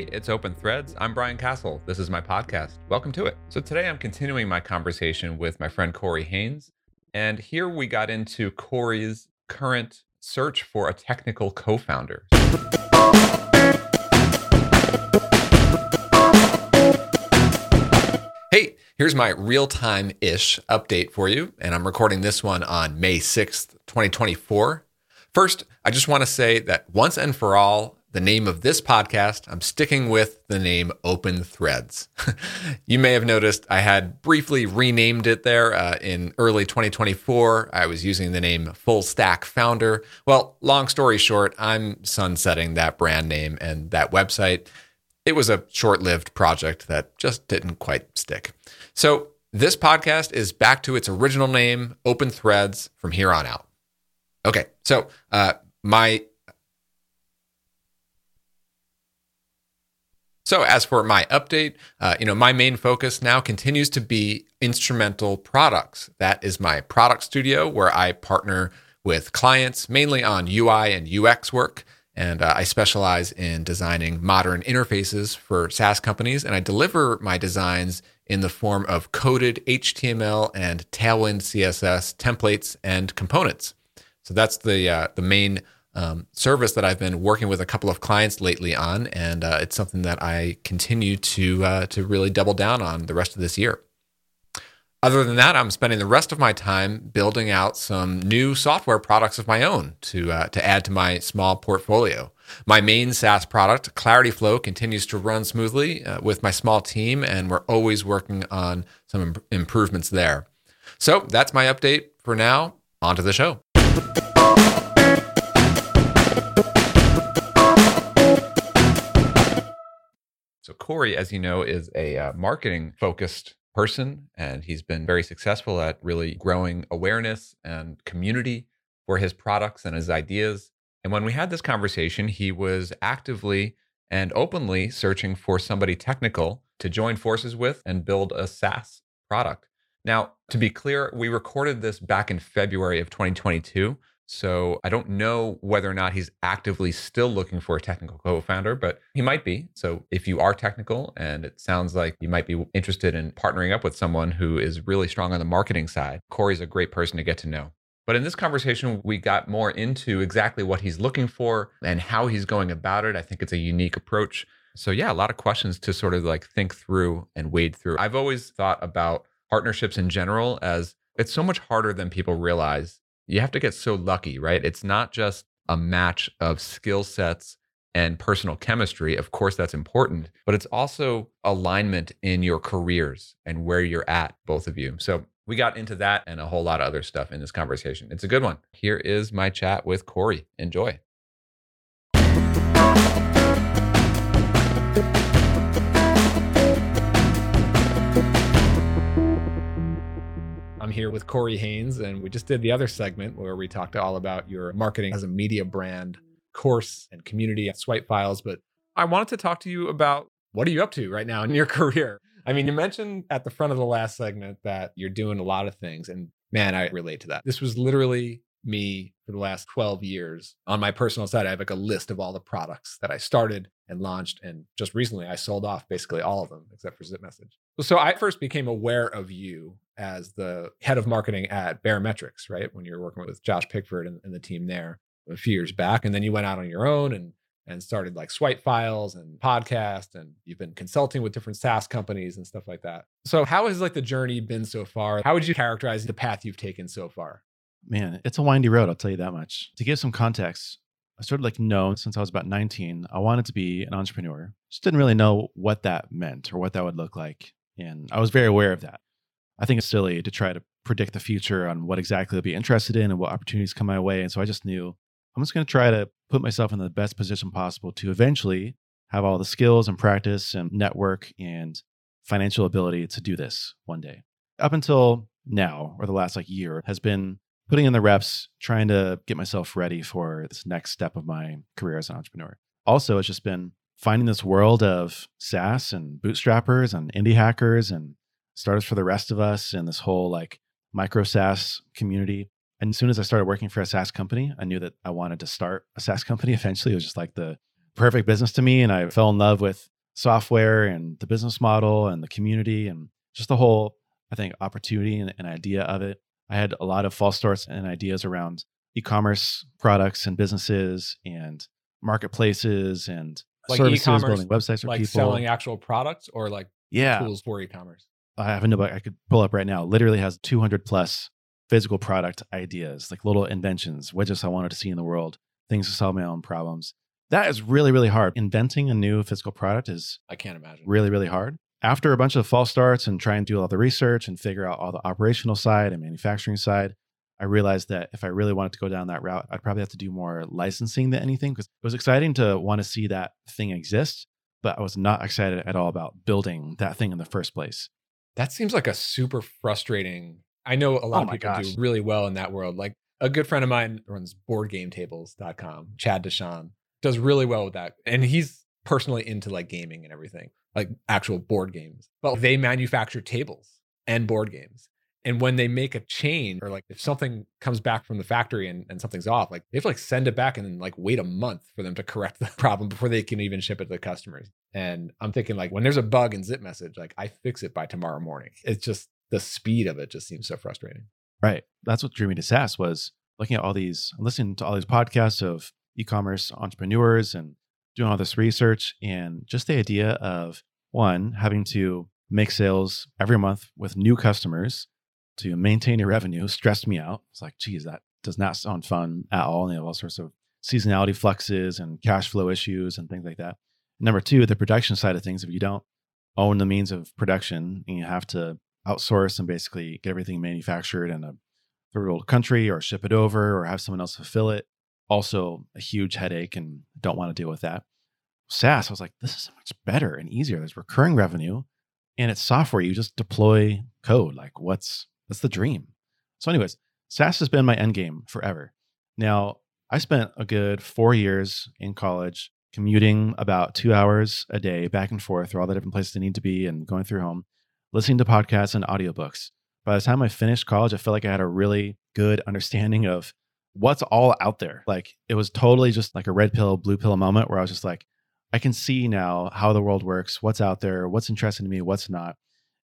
Hey, it's Open Threads. I'm Brian Casel. This is my podcast. Welcome to it. So, today I'm continuing my conversation with my friend Corey Haines. And here we got into Corey's current search for a technical co founder. Hey, here's my real time ish update for you. And I'm recording this one on May 6th, 2024. First, I just want to say that once and for all, the name of this podcast, I'm sticking with the name Open Threads. you may have noticed I had briefly renamed it there uh, in early 2024. I was using the name Full Stack Founder. Well, long story short, I'm sunsetting that brand name and that website. It was a short lived project that just didn't quite stick. So, this podcast is back to its original name, Open Threads, from here on out. Okay, so uh, my So, as for my update, uh, you know, my main focus now continues to be instrumental products. That is my product studio where I partner with clients mainly on UI and UX work. And uh, I specialize in designing modern interfaces for SaaS companies. And I deliver my designs in the form of coded HTML and Tailwind CSS templates and components. So that's the uh, the main um, service that I've been working with a couple of clients lately on, and uh, it's something that I continue to uh, to really double down on the rest of this year. Other than that, I'm spending the rest of my time building out some new software products of my own to uh, to add to my small portfolio. My main SaaS product, Clarity Flow, continues to run smoothly uh, with my small team, and we're always working on some Im- improvements there. So that's my update for now. On to the show. Corey, as you know, is a uh, marketing focused person, and he's been very successful at really growing awareness and community for his products and his ideas. And when we had this conversation, he was actively and openly searching for somebody technical to join forces with and build a SaaS product. Now, to be clear, we recorded this back in February of 2022. So I don't know whether or not he's actively still looking for a technical co-founder, but he might be. So if you are technical and it sounds like you might be interested in partnering up with someone who is really strong on the marketing side, Corey's a great person to get to know. But in this conversation, we got more into exactly what he's looking for and how he's going about it. I think it's a unique approach. So yeah, a lot of questions to sort of like think through and wade through. I've always thought about partnerships in general as it's so much harder than people realize you have to get so lucky, right? It's not just a match of skill sets and personal chemistry. Of course, that's important, but it's also alignment in your careers and where you're at, both of you. So we got into that and a whole lot of other stuff in this conversation. It's a good one. Here is my chat with Corey. Enjoy. I'm here with Corey Haines, and we just did the other segment where we talked all about your marketing as a media brand course and community at Swipe Files. But I wanted to talk to you about what are you up to right now in your career? I mean, you mentioned at the front of the last segment that you're doing a lot of things, and man, I relate to that. This was literally me for the last 12 years. On my personal side, I have like a list of all the products that I started and launched. And just recently, I sold off basically all of them except for Zip Message. So I first became aware of you as the head of marketing at Baremetrics, right? When you were working with Josh Pigford and, and the team there a few years back. And then you went out on your own and and started like swipe files and podcast and you've been consulting with different SaaS companies and stuff like that. So how has like the journey been so far? How would you characterize the path you've taken so far? Man, it's a windy road, I'll tell you that much. To give some context, I started like known since I was about 19, I wanted to be an entrepreneur. Just didn't really know what that meant or what that would look like. And I was very aware of that. I think it's silly to try to predict the future on what exactly I'll be interested in and what opportunities come my way. And so I just knew I'm just going to try to put myself in the best position possible to eventually have all the skills and practice and network and financial ability to do this one day. Up until now, or the last like year, has been putting in the reps, trying to get myself ready for this next step of my career as an entrepreneur. Also, it's just been finding this world of SaaS and bootstrappers and indie hackers and startups for the rest of us and this whole like micro SaaS community. And as soon as I started working for a SaaS company, I knew that I wanted to start a SaaS company eventually. It was just like the perfect business to me. And I fell in love with software and the business model and the community and just the whole, I think, opportunity and, and idea of it. I had a lot of false starts and ideas around e-commerce products and businesses and marketplaces and Like services, e-commerce, building websites for like people. selling actual products or like yeah, tools for e-commerce. I have a notebook I could pull up right now. Literally has 200 plus physical product ideas, like little inventions, widgets I wanted to see in the world, things to solve my own problems. That is really, really hard. Inventing a new physical product is I can't imagine. really, really hard. After a bunch of false starts and try and do all the research and figure out all the operational side and manufacturing side, I realized that if I really wanted to go down that route, I'd probably have to do more licensing than anything because it was exciting to want to see that thing exist, but I was not excited at all about building that thing in the first place. That seems like a super frustrating. I know a lot Oh of people gosh. do really well in that world. Like a good friend of mine runs boardgametables.com, Chad Deshawn, does really well with that. And he's personally into like gaming and everything, like actual board games. But they manufacture tables and board games. And when they make a change or like if something comes back from the factory and, and something's off, like they have to like send it back and then like wait a month for them to correct the problem before they can even ship it to the customers. And I'm thinking like when there's a bug in zip message, like I fix it by tomorrow morning. It's just the speed of it just seems so frustrating. Right. That's what drew me to SaaS was looking at all these, listening to all these podcasts of e-commerce entrepreneurs and doing all this research and just the idea of one, having to make sales every month with new customers to maintain your revenue stressed me out. It's like, geez, that does not sound fun at all. And they have all sorts of seasonality fluxes and cash flow issues and things like that. Number two, the production side of things, if you don't own the means of production and you have to outsource and basically get everything manufactured in a third world country or ship it over or have someone else fulfill it, also a huge headache and don't want to deal with that. SaaS, I was like, this is so much better and easier. There's recurring revenue and it's software. You just deploy code. Like, what's that's the dream. So, anyways, SaaS has been my end game forever. Now, I spent a good four years in college commuting about two hours a day back and forth through all the different places I need to be and going through home, listening to podcasts and audiobooks. By the time I finished college, I felt like I had a really good understanding of what's all out there. Like it was totally just like a red pill, blue pill moment where I was just like, I can see now how the world works, what's out there, what's interesting to me, what's not.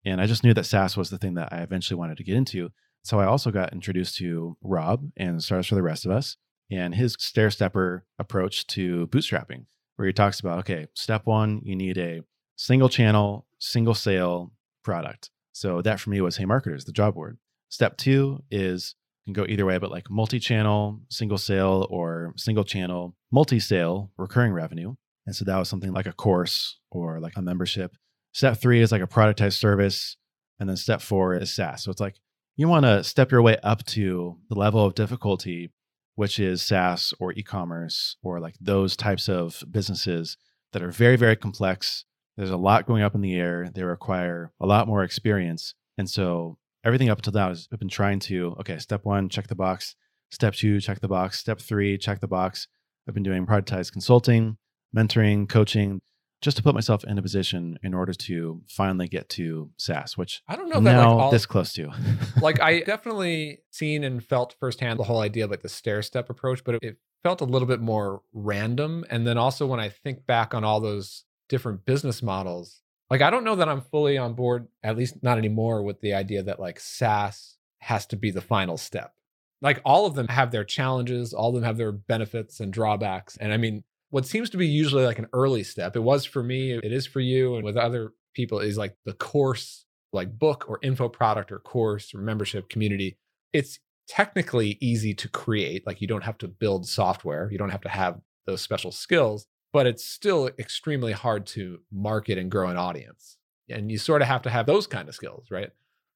And I just knew that SaaS was the thing that I eventually wanted to get into. So I also got introduced to Rob and Startups for the Rest of Us and his stair stepper approach to bootstrapping, where he talks about okay, step one, you need a single channel, single sale product. So that for me was Hey Marketers, the job board. Step two is can go either way, but like multi channel, single sale, or single channel, multi sale, recurring revenue. And so that was something like a course or like a membership. Step three is like a productized service. And then step four is SaaS. So it's like you want to step your way up to the level of difficulty, which is SaaS or e commerce or like those types of businesses that are very, very complex. There's a lot going up in the air. They require a lot more experience. And so everything up until now has I've been trying to, okay, step one, check the box. Step two, check the box. Step three, check the box. I've been doing productized consulting, mentoring, coaching, just to put myself in a position in order to finally get to SaaS, which I don't know that like all this close to. like I definitely seen and felt firsthand the whole idea of like the stair step approach, but it, it felt a little bit more random. And then also when I think back on all those different business models, like I don't know that I'm fully on board, at least not anymore, with the idea that like SaaS has to be the final step. Like all of them have their challenges, all of them have their benefits and drawbacks. And I mean, what seems to be usually like an early step, it was for me, it is for you, and with other people, is like the course, like book or info product or course or membership community. It's technically easy to create. Like you don't have to build software, you don't have to have those special skills, but it's still extremely hard to market and grow an audience. And you sort of have to have those kind of skills, right?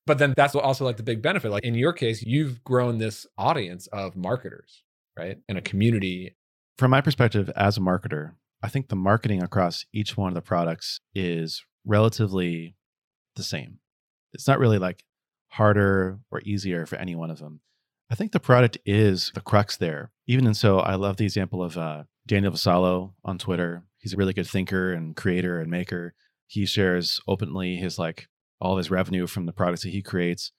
But then that's also like the big benefit. Like in your case, you've grown this audience of marketers, right? And a community. From my perspective as a marketer, I think the marketing across each one of the products is relatively the same. It's not really like harder or easier for any one of them. I think the product is the crux there. Even and so, I love the example of uh, Daniel Vassallo on Twitter. He's a really good thinker and creator and maker. He shares openly his like all his revenue from the products that he creates.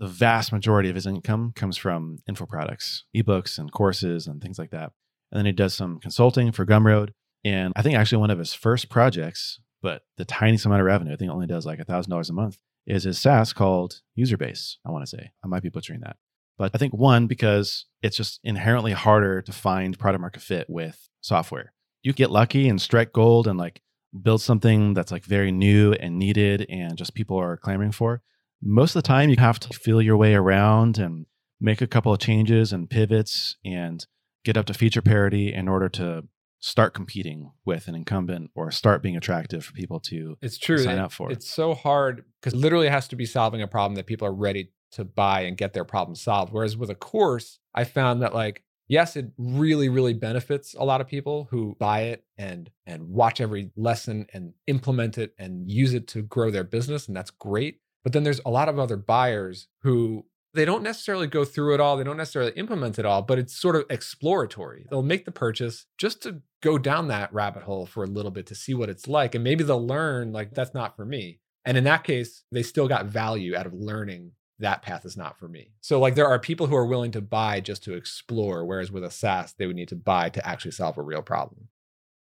The vast majority of his income comes from info products, ebooks and courses and things like that. And then he does some consulting for Gumroad. And I think actually one of his first projects, but the tiniest amount of revenue, I think only does like $1,000 a month, is his SaaS called Userbase, I want to say. I might be butchering that. But I think one, because it's just inherently harder to find product market fit with software. You get lucky and strike gold and like build something that's like very new and needed and just people are clamoring for. Most of the time, you have to feel your way around and make a couple of changes and pivots and get up to feature parity in order to start competing with an incumbent or start being attractive for people to it's true sign it, up for. It's so hard because literally has to be solving a problem that people are ready to buy and get their problem solved. Whereas with a course, I found that like yes, it really really benefits a lot of people who buy it and and watch every lesson and implement it and use it to grow their business and that's great. But then there's a lot of other buyers who they don't necessarily go through it all, they don't necessarily implement it all, but it's sort of exploratory. They'll make the purchase just to go down that rabbit hole for a little bit to see what it's like and maybe they'll learn like that's not for me. And in that case, they still got value out of learning that path is not for me. So like there are people who are willing to buy just to explore, whereas with a SaaS, they would need to buy to actually solve a real problem.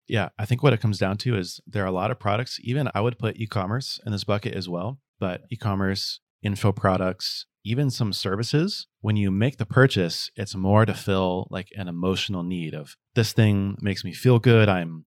Yeah, I think what it comes down to is there are a lot of products. Even I would put e-commerce in this bucket as well, but e-commerce, info products, even some services, when you make the purchase, it's more to fill like an emotional need of this thing makes me feel good. I'm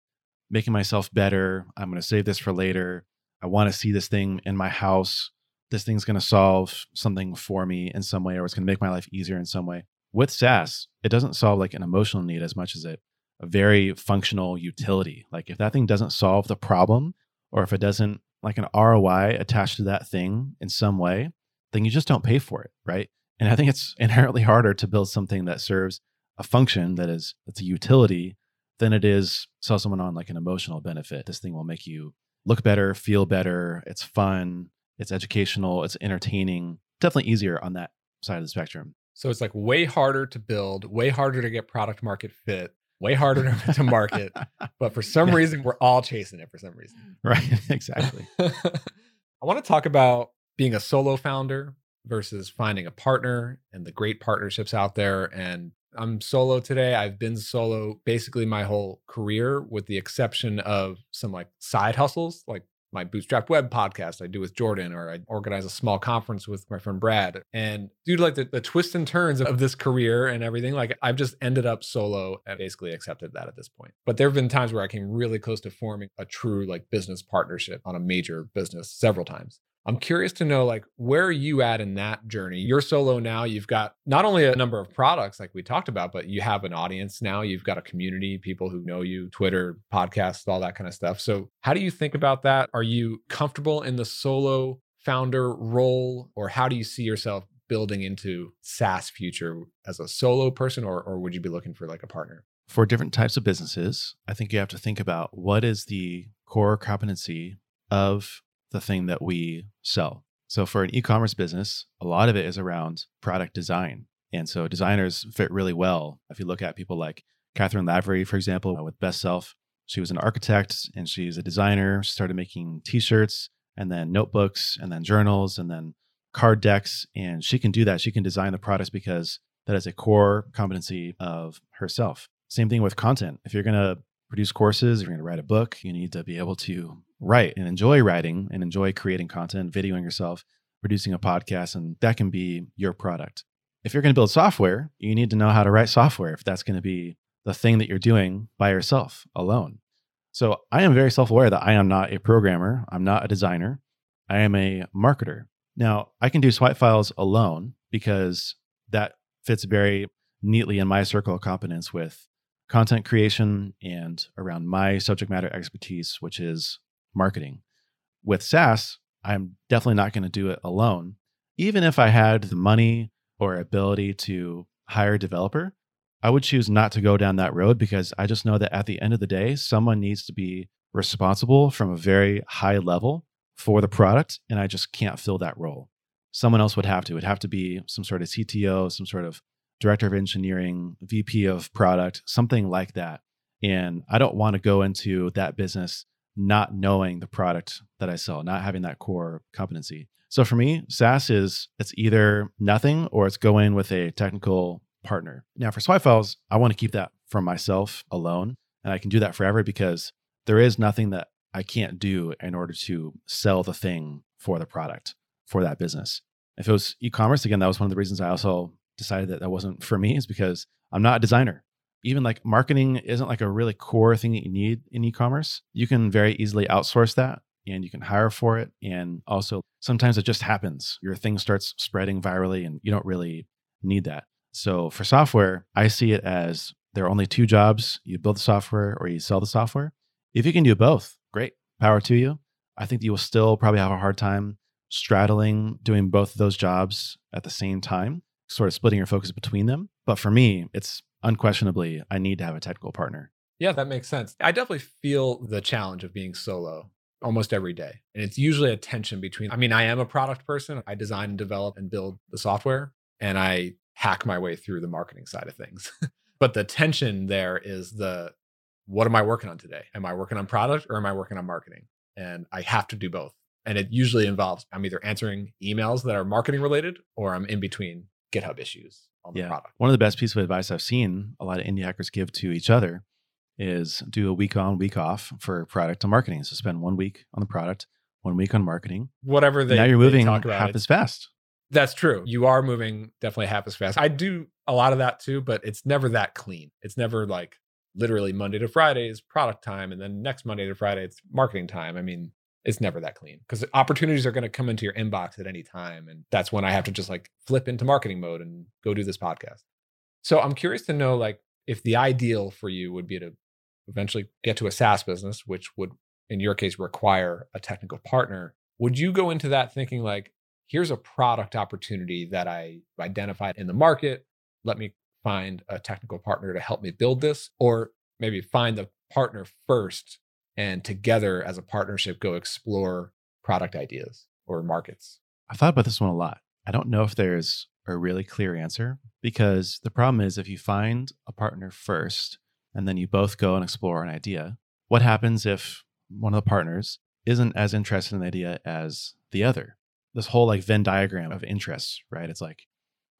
making myself better. I'm going to save this for later. I want to see this thing in my house this thing's going to solve something for me in some way or it's going to make my life easier in some way. With SaaS, it doesn't solve like an emotional need as much as it a very functional utility. Like if that thing doesn't solve the problem or if it doesn't like an ROI attached to that thing in some way, then you just don't pay for it, right? And I think it's inherently harder to build something that serves a function that is that's a utility than it is sell someone on like an emotional benefit. This thing will make you look better, feel better, it's fun, it's educational, it's entertaining. Definitely easier on that side of the spectrum. So it's like way harder to build, way harder to get product market fit, way harder to market. but for some reason, we're all chasing it for some reason. Right. exactly. I want to talk about being a solo founder versus finding a partner and the great partnerships out there. And I'm solo today. I've been solo basically my whole career, with the exception of some like side hustles, like my bootstrap web podcast I do with Jordan, or I organize a small conference with my friend Brad. And due to like the, the twists and turns of this career and everything, like I've just ended up solo and basically accepted that at this point. But there have been times where I came really close to forming a true like business partnership on a major business several times. I'm curious to know like where are you at in that journey? You're solo now. You've got not only a number of products like we talked about, but you have an audience now. You've got a community, people who know you, Twitter, podcasts, all that kind of stuff. So, how do you think about that? Are you comfortable in the solo founder role or how do you see yourself building into SaaS future as a solo person or or would you be looking for like a partner? For different types of businesses, I think you have to think about what is the core competency of the thing that we sell. So for an e-commerce business, a lot of it is around product design. And so designers fit really well. If you look at people like Cathryn Lavery, for example, uh, with Best Self, she was an architect and she's a designer. She started making t-shirts and then notebooks and then journals and then card decks. And she can do that. She can design the products because that is a core competency of herself. Same thing with content. If you're going to produce courses, if you're going to write a book, you need to be able to write and enjoy writing and enjoy creating content, videoing yourself, producing a podcast, and that can be your product. If you're going to build software, you need to know how to write software if that's going to be the thing that you're doing by yourself alone. So I am very self aware that I am not a programmer, I'm not a designer, I am a marketer. Now, I can do swipe files alone because that fits very neatly in my circle of competence with content creation and around my subject matter expertise, which is marketing. With SaaS, I'm definitely not going to do it alone. Even if I had the money or ability to hire a developer, I would choose not to go down that road because I just know that at the end of the day, someone needs to be responsible from a very high level for the product. And I just can't fill that role. Someone else would have to. It would have to be some sort of CTO, some sort of director of engineering, VP of product, something like that. And I don't want to go into that business not knowing the product that I sell, not having that core competency. So for me, SaaS is it's either nothing or it's going with a technical partner. Now for swipe files, I want to keep that for myself alone. And I can do that forever because there is nothing that I can't do in order to sell the thing for the product for that business. If it was e commerce, again, that was one of the reasons I also decided that that wasn't for me, is because I'm not a designer. Even like marketing isn't like a really core thing that you need in e commerce. You can very easily outsource that and you can hire for it. And also, sometimes it just happens. Your thing starts spreading virally and you don't really need that. So for software, I see it as there are only two jobs you build the software or you sell the software. If you can do both, great, power to you. I think you will still probably have a hard time straddling doing both of those jobs at the same time, sort of splitting your focus between them. But for me, it's unquestionably, I need to have a technical partner. Yeah, that makes sense. I definitely feel the challenge of being solo almost every day. And it's usually a tension between, I mean, I am a product person. I design and develop and build the software, and I hack my way through the marketing side of things. but the tension there is the what am I working on today? Am I working on product or am I working on marketing? And I have to do both. And it usually involves I'm either answering emails that are marketing related or I'm in between GitHub issues on the Yeah. product. One of the best pieces of advice I've seen a lot of indie hackers give to each other is do a week on, week off for product and marketing. So spend one week on the product, one week on marketing. Whatever they now you're moving talk about, half it's- as fast. That's true. You are moving definitely half as fast. I do a lot of that too, but it's never that clean. It's never like literally Monday to Friday is product time, and then next Monday to Friday it's marketing time. I mean, it's never that clean because opportunities are going to come into your inbox at any time, and that's when I have to just like flip into marketing mode and go do this podcast. So I'm curious to know like if the ideal for you would be to eventually get to a SaaS business, which would in your case require a technical partner. Would you go into that thinking like here's a product opportunity that I identified in the market. Let me find a technical partner to help me build this, or maybe find the partner first and together as a partnership go explore product ideas or markets. I've thought about this one a lot. I don't know if there's a really clear answer because the problem is if you find a partner first and then you both go and explore an idea, what happens if one of the partners isn't as interested in the idea as the other? This whole like Venn diagram of interests, right? It's like,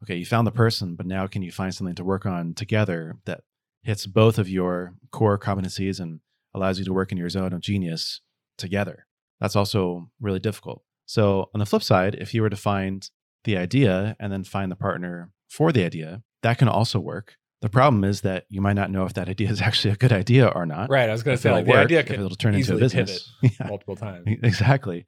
okay, you found the person, but now can you find something to work on together that hits both of your core competencies and allows you to work in your zone of genius together? That's also really difficult. So, on the flip side, if you were to find the idea and then find the partner for the idea, that can also work. The problem is that you might not know if that idea is actually a good idea or not. Right. I was going to say like the work, idea if can it'll turn into a business. Yeah, multiple times. exactly.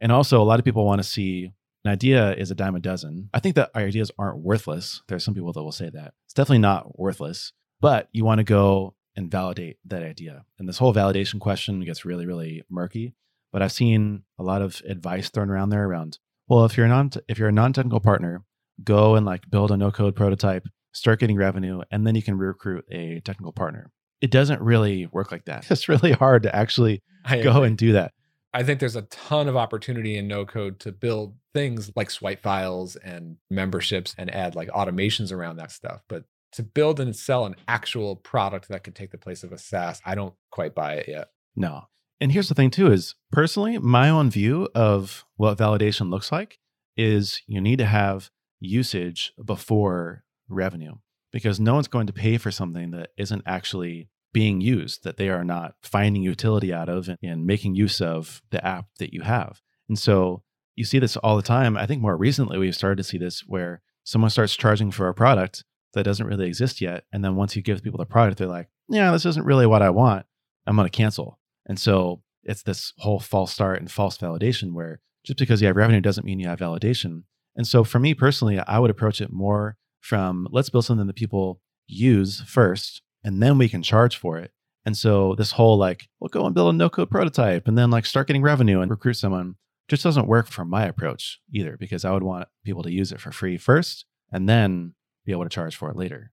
And also, a lot of people want to see an idea is a dime a dozen. I think that our ideas aren't worthless. There are some people that will say that. It's definitely not worthless, but you want to go and validate that idea. And this whole validation question gets really, really murky. But I've seen a lot of advice thrown around there around, well, if you're a non if you're a non-technical partner, go and like build a no-code prototype, start getting revenue, and then you can recruit a technical partner. It doesn't really work like that. It's really hard to actually go and do that. I think there's a ton of opportunity in no code to build things like swipe files and memberships and add like automations around that stuff. But to build and sell an actual product that could take the place of a SaaS, I don't quite buy it yet. No. And here's the thing too is personally, my own view of what validation looks like is you need to have usage before revenue because no one's going to pay for something that isn't actually being used, that they are not finding utility out of and, and making use of the app that you have. And so you see this all the time. I think more recently we've started to see this where someone starts charging for a product that doesn't really exist yet. And then once you give people the product, they're like, yeah, this isn't really what I want. I'm going to cancel. And so it's this whole false start and false validation where just because you have revenue doesn't mean you have validation. And so for me personally, I would approach it more from let's build something that people use first and then we can charge for it. And so this whole like, we'll go and build a no code prototype and then like start getting revenue and recruit someone just doesn't work for my approach either because I would want people to use it for free first and then be able to charge for it later.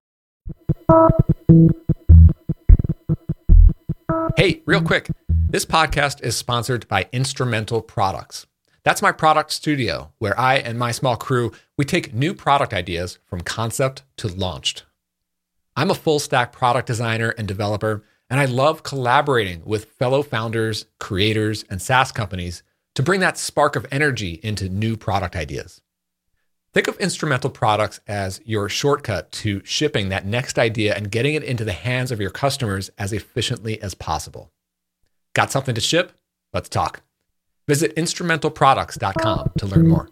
Hey, real quick, this podcast is sponsored by Instrumental Products. That's my product studio where I and my small crew, we take new product ideas from concept to launched. I'm a full stack product designer and developer, and I love collaborating with fellow founders, creators, and SaaS companies to bring that spark of energy into new product ideas. Think of instrumental products as your shortcut to shipping that next idea and getting it into the hands of your customers as efficiently as possible. Got something to ship? Let's talk. Visit instrumentalproducts.com to learn more.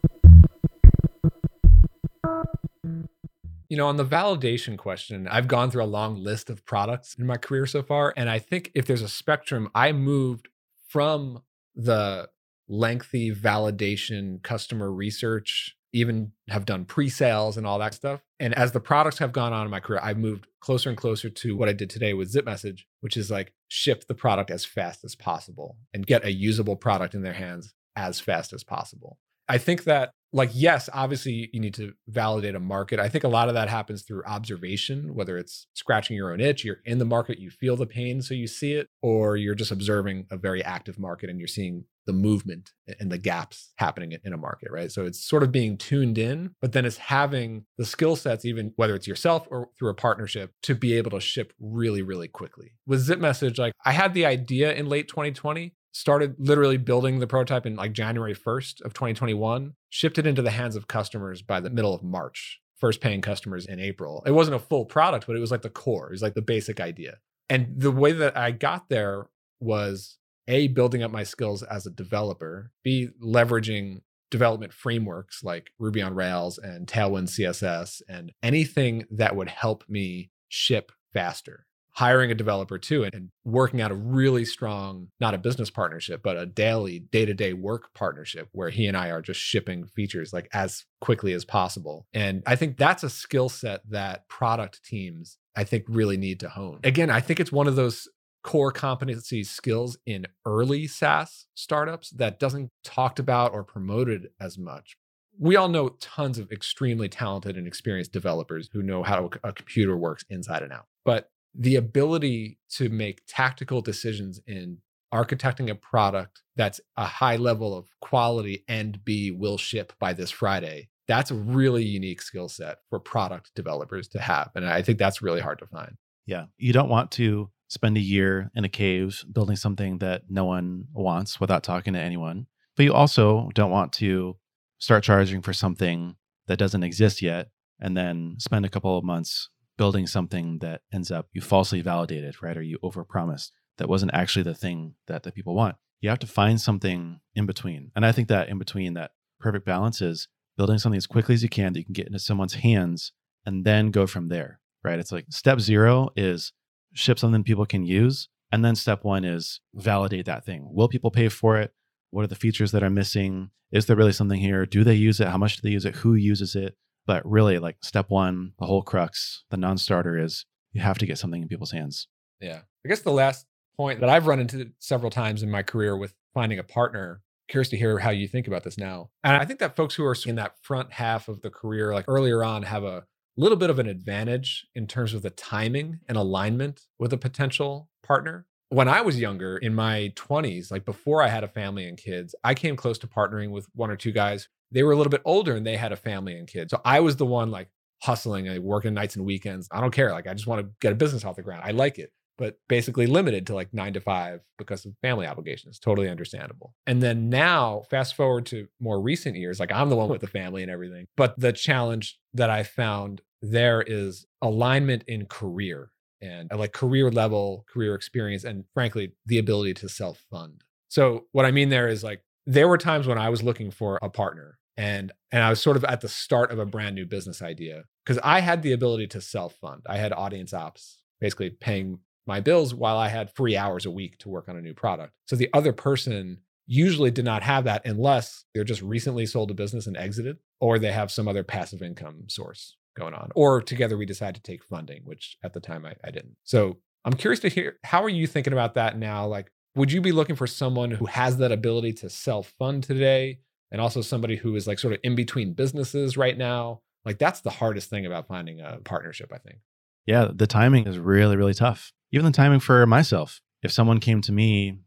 You know, on the validation question, I've gone through a long list of products in my career so far. And I think if there's a spectrum, I moved from the lengthy validation, customer research, even have done pre sales and all that stuff. And as the products have gone on in my career, I've moved closer and closer to what I did today with Zip Message, which is like ship the product as fast as possible and get a usable product in their hands as fast as possible. I think that like yes obviously you need to validate a market. I think a lot of that happens through observation whether it's scratching your own itch you're in the market you feel the pain so you see it or you're just observing a very active market and you're seeing the movement and the gaps happening in a market right? So it's sort of being tuned in but then it's having the skill sets even whether it's yourself or through a partnership to be able to ship really really quickly. With zip message like i had the idea in late 2020 started literally building the prototype in like January 1st of 2021, shipped it into the hands of customers by the middle of March, first paying customers in April. It wasn't a full product, but it was like the core, it was like the basic idea. And the way that I got there was A, building up my skills as a developer, B, leveraging development frameworks like Ruby on Rails and Tailwind CSS and anything that would help me ship faster hiring a developer too and working out a really strong not a business partnership but a daily day-to-day work partnership where he and I are just shipping features like as quickly as possible. And I think that's a skill set that product teams I think really need to hone. Again I think it's one of those core competency skills in early SaaS startups that doesn't talked about or promoted as much. We all know tons of extremely talented and experienced developers who know how a computer works inside and out. But the ability to make tactical decisions in architecting a product that's a high level of quality and B will ship by this Friday. That's a really unique skill set for product developers to have. And I think that's really hard to find. Yeah. You don't want to spend a year in a cave building something that no one wants without talking to anyone. But you also don't want to start charging for something that doesn't exist yet and then spend a couple of months building something that ends up you falsely validated, right? Or you overpromised that wasn't actually the thing that the people want. You have to find something in between. And I think that in between, that perfect balance is building something as quickly as you can that you can get into someone's hands and then go from there, right? It's like step zero is ship something people can use. And then step one is validate that thing. Will people pay for it? What are the features that are missing? Is there really something here? Do they use it? How much do they use it? Who uses it? But really, like step one, the whole crux, the non starter is you have to get something in people's hands. Yeah. I guess the last point that I've run into several times in my career with finding a partner. Curious to hear how you think about this now. And I think that folks who are in that front half of the career, like earlier on, have a little bit of an advantage in terms of the timing and alignment with a potential partner. When I was younger, in my 20s, like before I had a family and kids, I came close to partnering with one or two guys they were a little bit older and they had a family and kids. So I was the one like hustling and working nights and weekends. I don't care. Like I just want to get a business off the ground. I like it, but basically limited to like nine to five because of family obligations. Totally understandable. And then now, fast forward to more recent years, like I'm the one with the family and everything. But the challenge that I found there is alignment in career and uh, like career level, career experience, and frankly, the ability to self fund. So what I mean there is like there were times when I was looking for a partner and and I was sort of at the start of a brand new business idea because I had the ability to self fund. I had audience ops basically paying my bills while I had free hours a week to work on a new product. So the other person usually did not have that unless they're just recently sold a business and exited or they have some other passive income source going on or together we decide to take funding which at the time I, I didn't so i'm curious to hear how are you thinking about that now like would you be looking for someone who has that ability to self fund today and also somebody who is like sort of in between businesses right now. Like that's the hardest thing about finding a partnership, I think. Yeah, the timing is really, really tough. Even the timing for myself. If someone came to me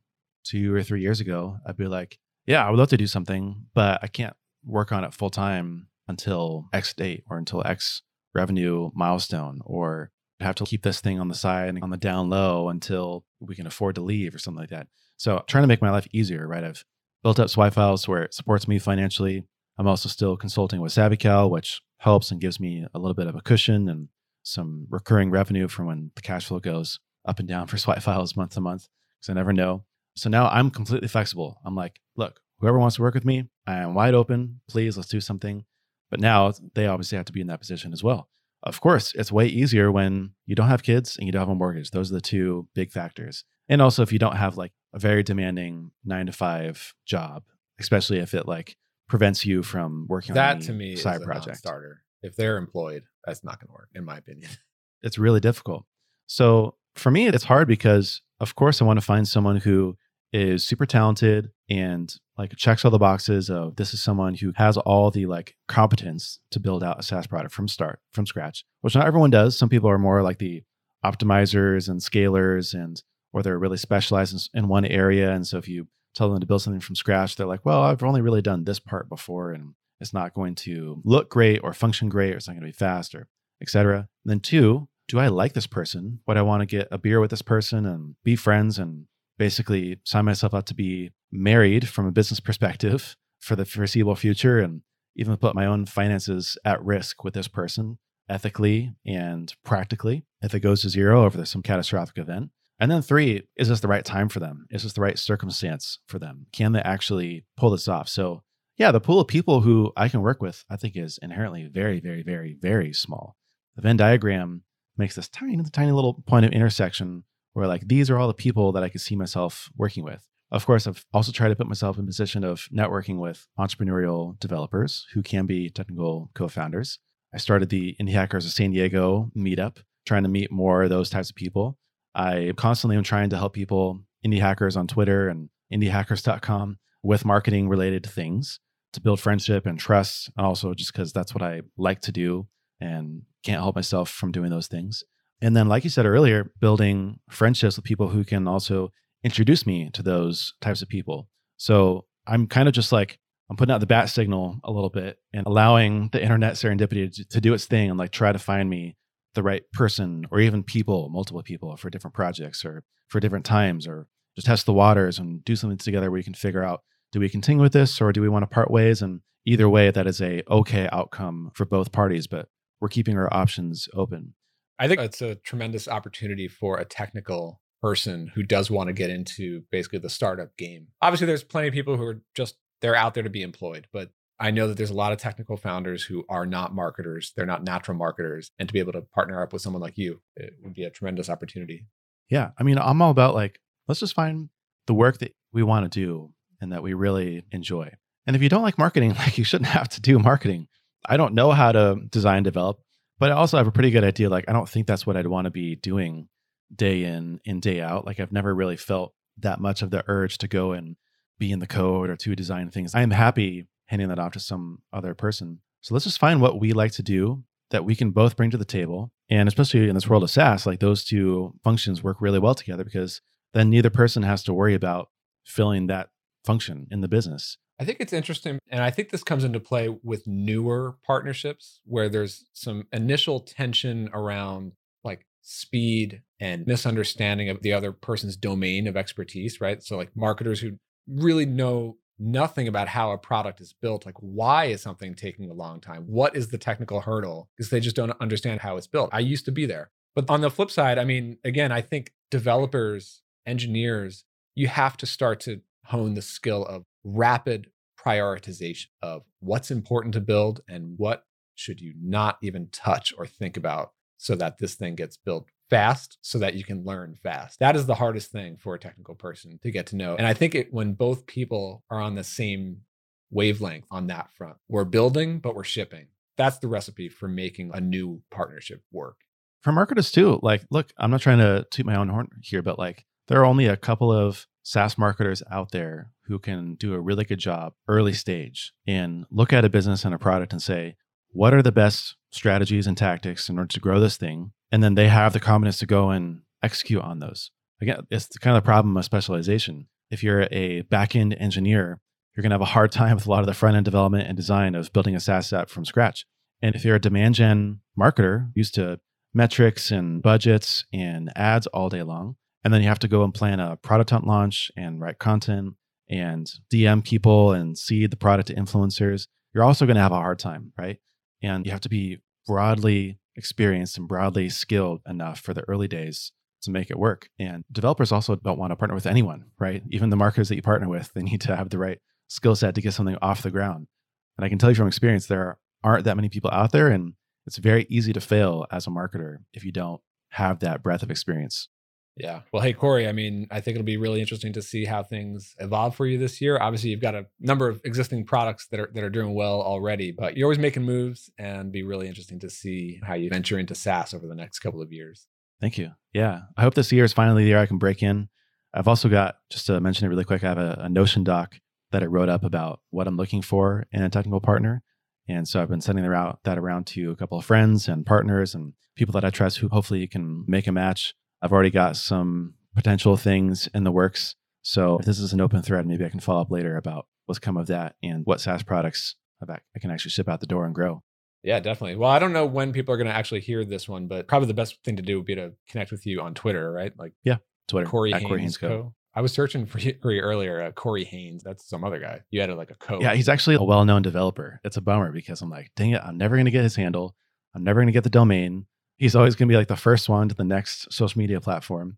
two or three years ago, I'd be like, yeah, I would love to do something, but I can't work on it full time until X date or until X revenue milestone, or have to keep this thing on the side and on the down low until we can afford to leave or something like that. So trying to make my life easier, right? I've built up Swipe Files where it supports me financially. I'm also still consulting with SavvyCal, which helps and gives me a little bit of a cushion and some recurring revenue from when the cash flow goes up and down for swipe files month to month because I never know. So now I'm completely flexible. I'm like, look, whoever wants to work with me, I am wide open. Please, let's do something. But now they obviously have to be in that position as well. Of course, it's way easier when you don't have kids and you don't have a mortgage. Those are the two big factors. And also if you don't have like a very demanding nine to five job, especially if it like prevents you from working that on to me side is a project. starter. If they're employed, that's not going to work, in my opinion. It's really difficult. So for me, it's hard because of course I want to find someone who is super talented and like checks all the boxes of this is someone who has all the like competence to build out a SaaS product from start, from scratch, which not everyone does. Some people are more like the optimizers and scalers and or they're really specialized in, in one area. And so if you tell them to build something from scratch, they're like, well, I've only really done this part before and it's not going to look great or function great or it's not going to be fast or etc. Then two, do I like this person? Would I want to get a beer with this person and be friends and basically sign myself up to be married from a business perspective for the foreseeable future and even put my own finances at risk with this person ethically and practically if it goes to zero or if there's some catastrophic event. And then three, is this the right time for them? Is this the right circumstance for them? Can they actually pull this off? So, yeah, the pool of people who I can work with, I think, is inherently very, very, very, very small. The Venn diagram makes this tiny, tiny little point of intersection where, like, these are all the people that I could see myself working with. Of course, I've also tried to put myself in position of networking with entrepreneurial developers who can be technical co-founders. I started the Indie Hackers of San Diego meetup, trying to meet more of those types of people. I constantly am trying to help people, indie hackers on Twitter and indiehackers.com, with marketing related things to build friendship and trust. And also just because that's what I like to do and can't help myself from doing those things. And then, like you said earlier, building friendships with people who can also introduce me to those types of people. So I'm kind of just like, I'm putting out the bat signal a little bit and allowing the internet serendipity to, to do its thing and like try to find me the right person or even people, multiple people for different projects or for different times or just test the waters and do something together where you can figure out do we continue with this or do we want to part ways and either way that is a okay outcome for both parties but we're keeping our options open I think it's a tremendous opportunity for a technical person who does want to get into basically the startup game. Obviously, there's plenty of people who are just they're out there to be employed, but I know that there's a lot of technical founders who are not marketers. They're not natural marketers. And to be able to partner up with someone like you, it would be a tremendous opportunity. yeah i mean i'm all about like let's just find the work that we want to do and that we really enjoy and if you don't like marketing like you shouldn't have to do marketing i don't know how to design develop but i also have a pretty good idea like i don't think that's what i'd want to be doing day in and day out like i've never really felt that much of the urge to go and be in the code or to design things i am happy handing that off to some other person so let's just find what we like to do that we can both bring to the table. And especially in this world of SaaS, like those two functions work really well together because then neither person has to worry about filling that function in the business. I think it's interesting. And I think this comes into play with newer partnerships where there's some initial tension around like speed and misunderstanding of the other person's domain of expertise, right? So, like marketers who really know nothing about how a product is built. Like, why is something taking a long time? What is the technical hurdle? Because they just don't understand how it's built. I used to be there. But on the flip side, I mean, again, I think developers, engineers, you have to start to hone the skill of rapid prioritization of what's important to build and what should you not even touch or think about so that this thing gets built fast so that you can learn fast. That is the hardest thing for a technical person to get to know. And I think it when both people are on the same wavelength on that front. We're building, but we're shipping. That's the recipe for making a new partnership work. For marketers too, like, look, I'm not trying to toot my own horn here, but like, there are only a couple of SaaS marketers out there who can do a really good job early stage and look at a business and a product and say, what are the best strategies and tactics in order to grow this thing? And then they have the confidence to go and execute on those. Again, it's kind of the problem of specialization. If you're a back-end engineer, you're going to have a hard time with a lot of the front-end development and design of building a SaaS app from scratch. And if you're a demand gen marketer used to metrics and budgets and ads all day long, and then you have to go and plan a product hunt launch and write content and DM people and seed the product to influencers, you're also going to have a hard time, right? And you have to be broadly experienced and broadly skilled enough for the early days to make it work. And developers also don't want to partner with anyone, right? Even the marketers that you partner with, they need to have the right skill set to get something off the ground. And I can tell you from experience, there aren't that many people out there, and it's very easy to fail as a marketer if you don't have that breadth of experience. Yeah. Well, hey, Corey, I mean, I think it'll be really interesting to see how things evolve for you this year. Obviously, you've got a number of existing products that are that are doing well already, but you're always making moves and be really interesting to see how you venture into SaaS over the next couple of years. Thank you. Yeah. I hope this year is finally the year I can break in. I've also got, just to mention it really quick, I have a, a Notion doc that I wrote up about what I'm looking for in a technical partner. And so I've been sending that around to a couple of friends and partners and people that I trust who hopefully can make a match I've already got some potential things in the works. So if this is an open thread, maybe I can follow up later about what's come of that and what SaaS products I can actually ship out the door and grow. Yeah, definitely. Well, I don't know when people are going to actually hear this one, but probably the best thing to do would be to connect with you on Twitter, right? Like, yeah, Twitter. Corey Haines, Corey Haines Co. Co. I was searching for you earlier. Uh, Corey Haines, that's some other guy. You added like a code. Yeah, he's actually a well-known developer. It's a bummer because I'm like, dang it, I'm never going to get his handle. I'm never going to get the domain. He's always going to be like the first one to the next social media platform.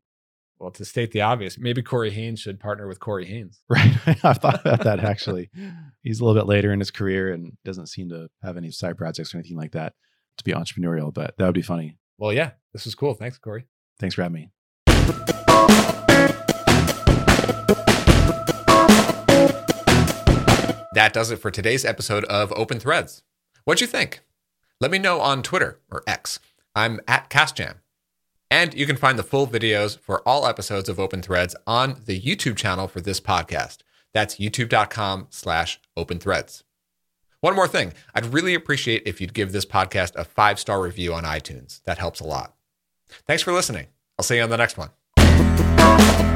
Well, to state the obvious, maybe Corey Haines should partner with Corey Haines. Right. I've thought about that actually. He's a little bit later in his career and doesn't seem to have any side projects or anything like that to be entrepreneurial, but that would be funny. Well, yeah, this was cool. Thanks, Corey. Thanks for having me. That does it for today's episode of Open Threads. What'd you think? Let me know on Twitter or X. I'm at CasJam. And you can find the full videos for all episodes of Open Threads on the YouTube channel for this podcast. That's youtube.com slash open threads. One more thing. I'd really appreciate if you'd give this podcast a five star review on iTunes. That helps a lot. Thanks for listening. I'll see you on the next one.